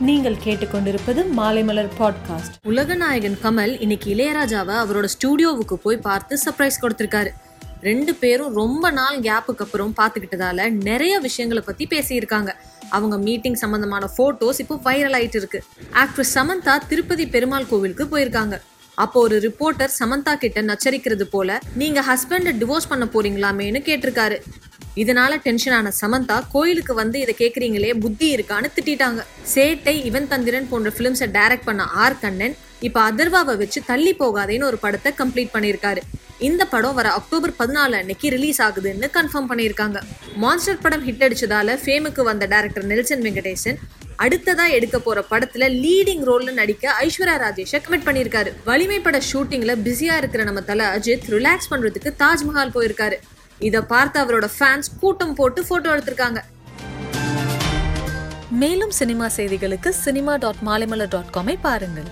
நீங்கள் கேட்டுக்கொண்டிருப்பது மாலைமலர் பாட்காஸ்ட் உலகநாயகன் கமல் இன்னைக்கு இளையராஜாவை அவரோட ஸ்டூடியோவுக்கு போய் பார்த்து சர்ப்ரைஸ் கொடுத்திருக்காரு. ரெண்டு பேரும் ரொம்ப நாள் கேப்புக்கு அப்புறம் பார்த்துக்கிட்டதால நிறைய விஷயங்களை பத்தி பேசியிருக்காங்க. அவங்க மீட்டிங் சம்பந்தமான போட்டோஸ் இப்போ வைரல் ஆயிட்டு இருக்கு. ஆக்ட்ரஸ் சமந்தா திருப்பதி பெருமாள் கோவிலுக்கு போயிருக்காங்க. அப்போ ஒரு ரிப்போர்ட்டர் சமந்தா கிட்ட நச்சரிக்கிறது போல நீங்க ஹஸ்பண்டை டிவோர்ஸ் பண்ண போறீங்களாமேன்னு கேட்டிருக்காரு. இதனால டென்ஷன் ஆன சமந்தா கோயிலுக்கு வந்து இதை கேக்குறீங்களே புத்தி இருக்கான்னு திட்டிட்டாங்க. சேட்டை இவன் தந்திரன் போன்ற பிலிம்ஸை டைரக்ட் பண்ண ஆர் கண்ணன் இப்ப அதர்வாவை வச்சு தள்ளி போகாதேன்னு ஒரு படத்தை கம்ப்ளீட் பண்ணியிருக்காரு. இந்த படம் வர அக்டோபர் பதினாலு அன்னைக்கு ரிலீஸ் ஆகுதுன்னு கன்ஃபார்ம் பண்ணியிருக்காங்க. மான்ஸ்டர் படம் ஹிட் அடிச்சதால ஃபேமுக்கு வந்த டைரக்டர் நெல்சன் வெங்கடேசன் அடுத்ததா எடுக்க போற படத்துல லீடிங் ரோல்ல நடிக்க ஐஸ்வர்யா ராஜேஷை கமிட் பண்ணியிருக்காரு. வலிமை பட ஷூட்டிங்ல பிஸியா இருக்கிற நம்ம தல அஜித் ரிலாக்ஸ் பண்றதுக்கு தாஜ்மஹால் போயிருக்காரு. இதை பார்த்து அவரோட ஃபேன்ஸ் கூட்டம் போட்டு போட்டோ எடுத்திருக்காங்க. மேலும் சினிமா செய்திகளுக்கு சினிமா டாட் மாலைமலர் டாட் காமை பாருங்கள்.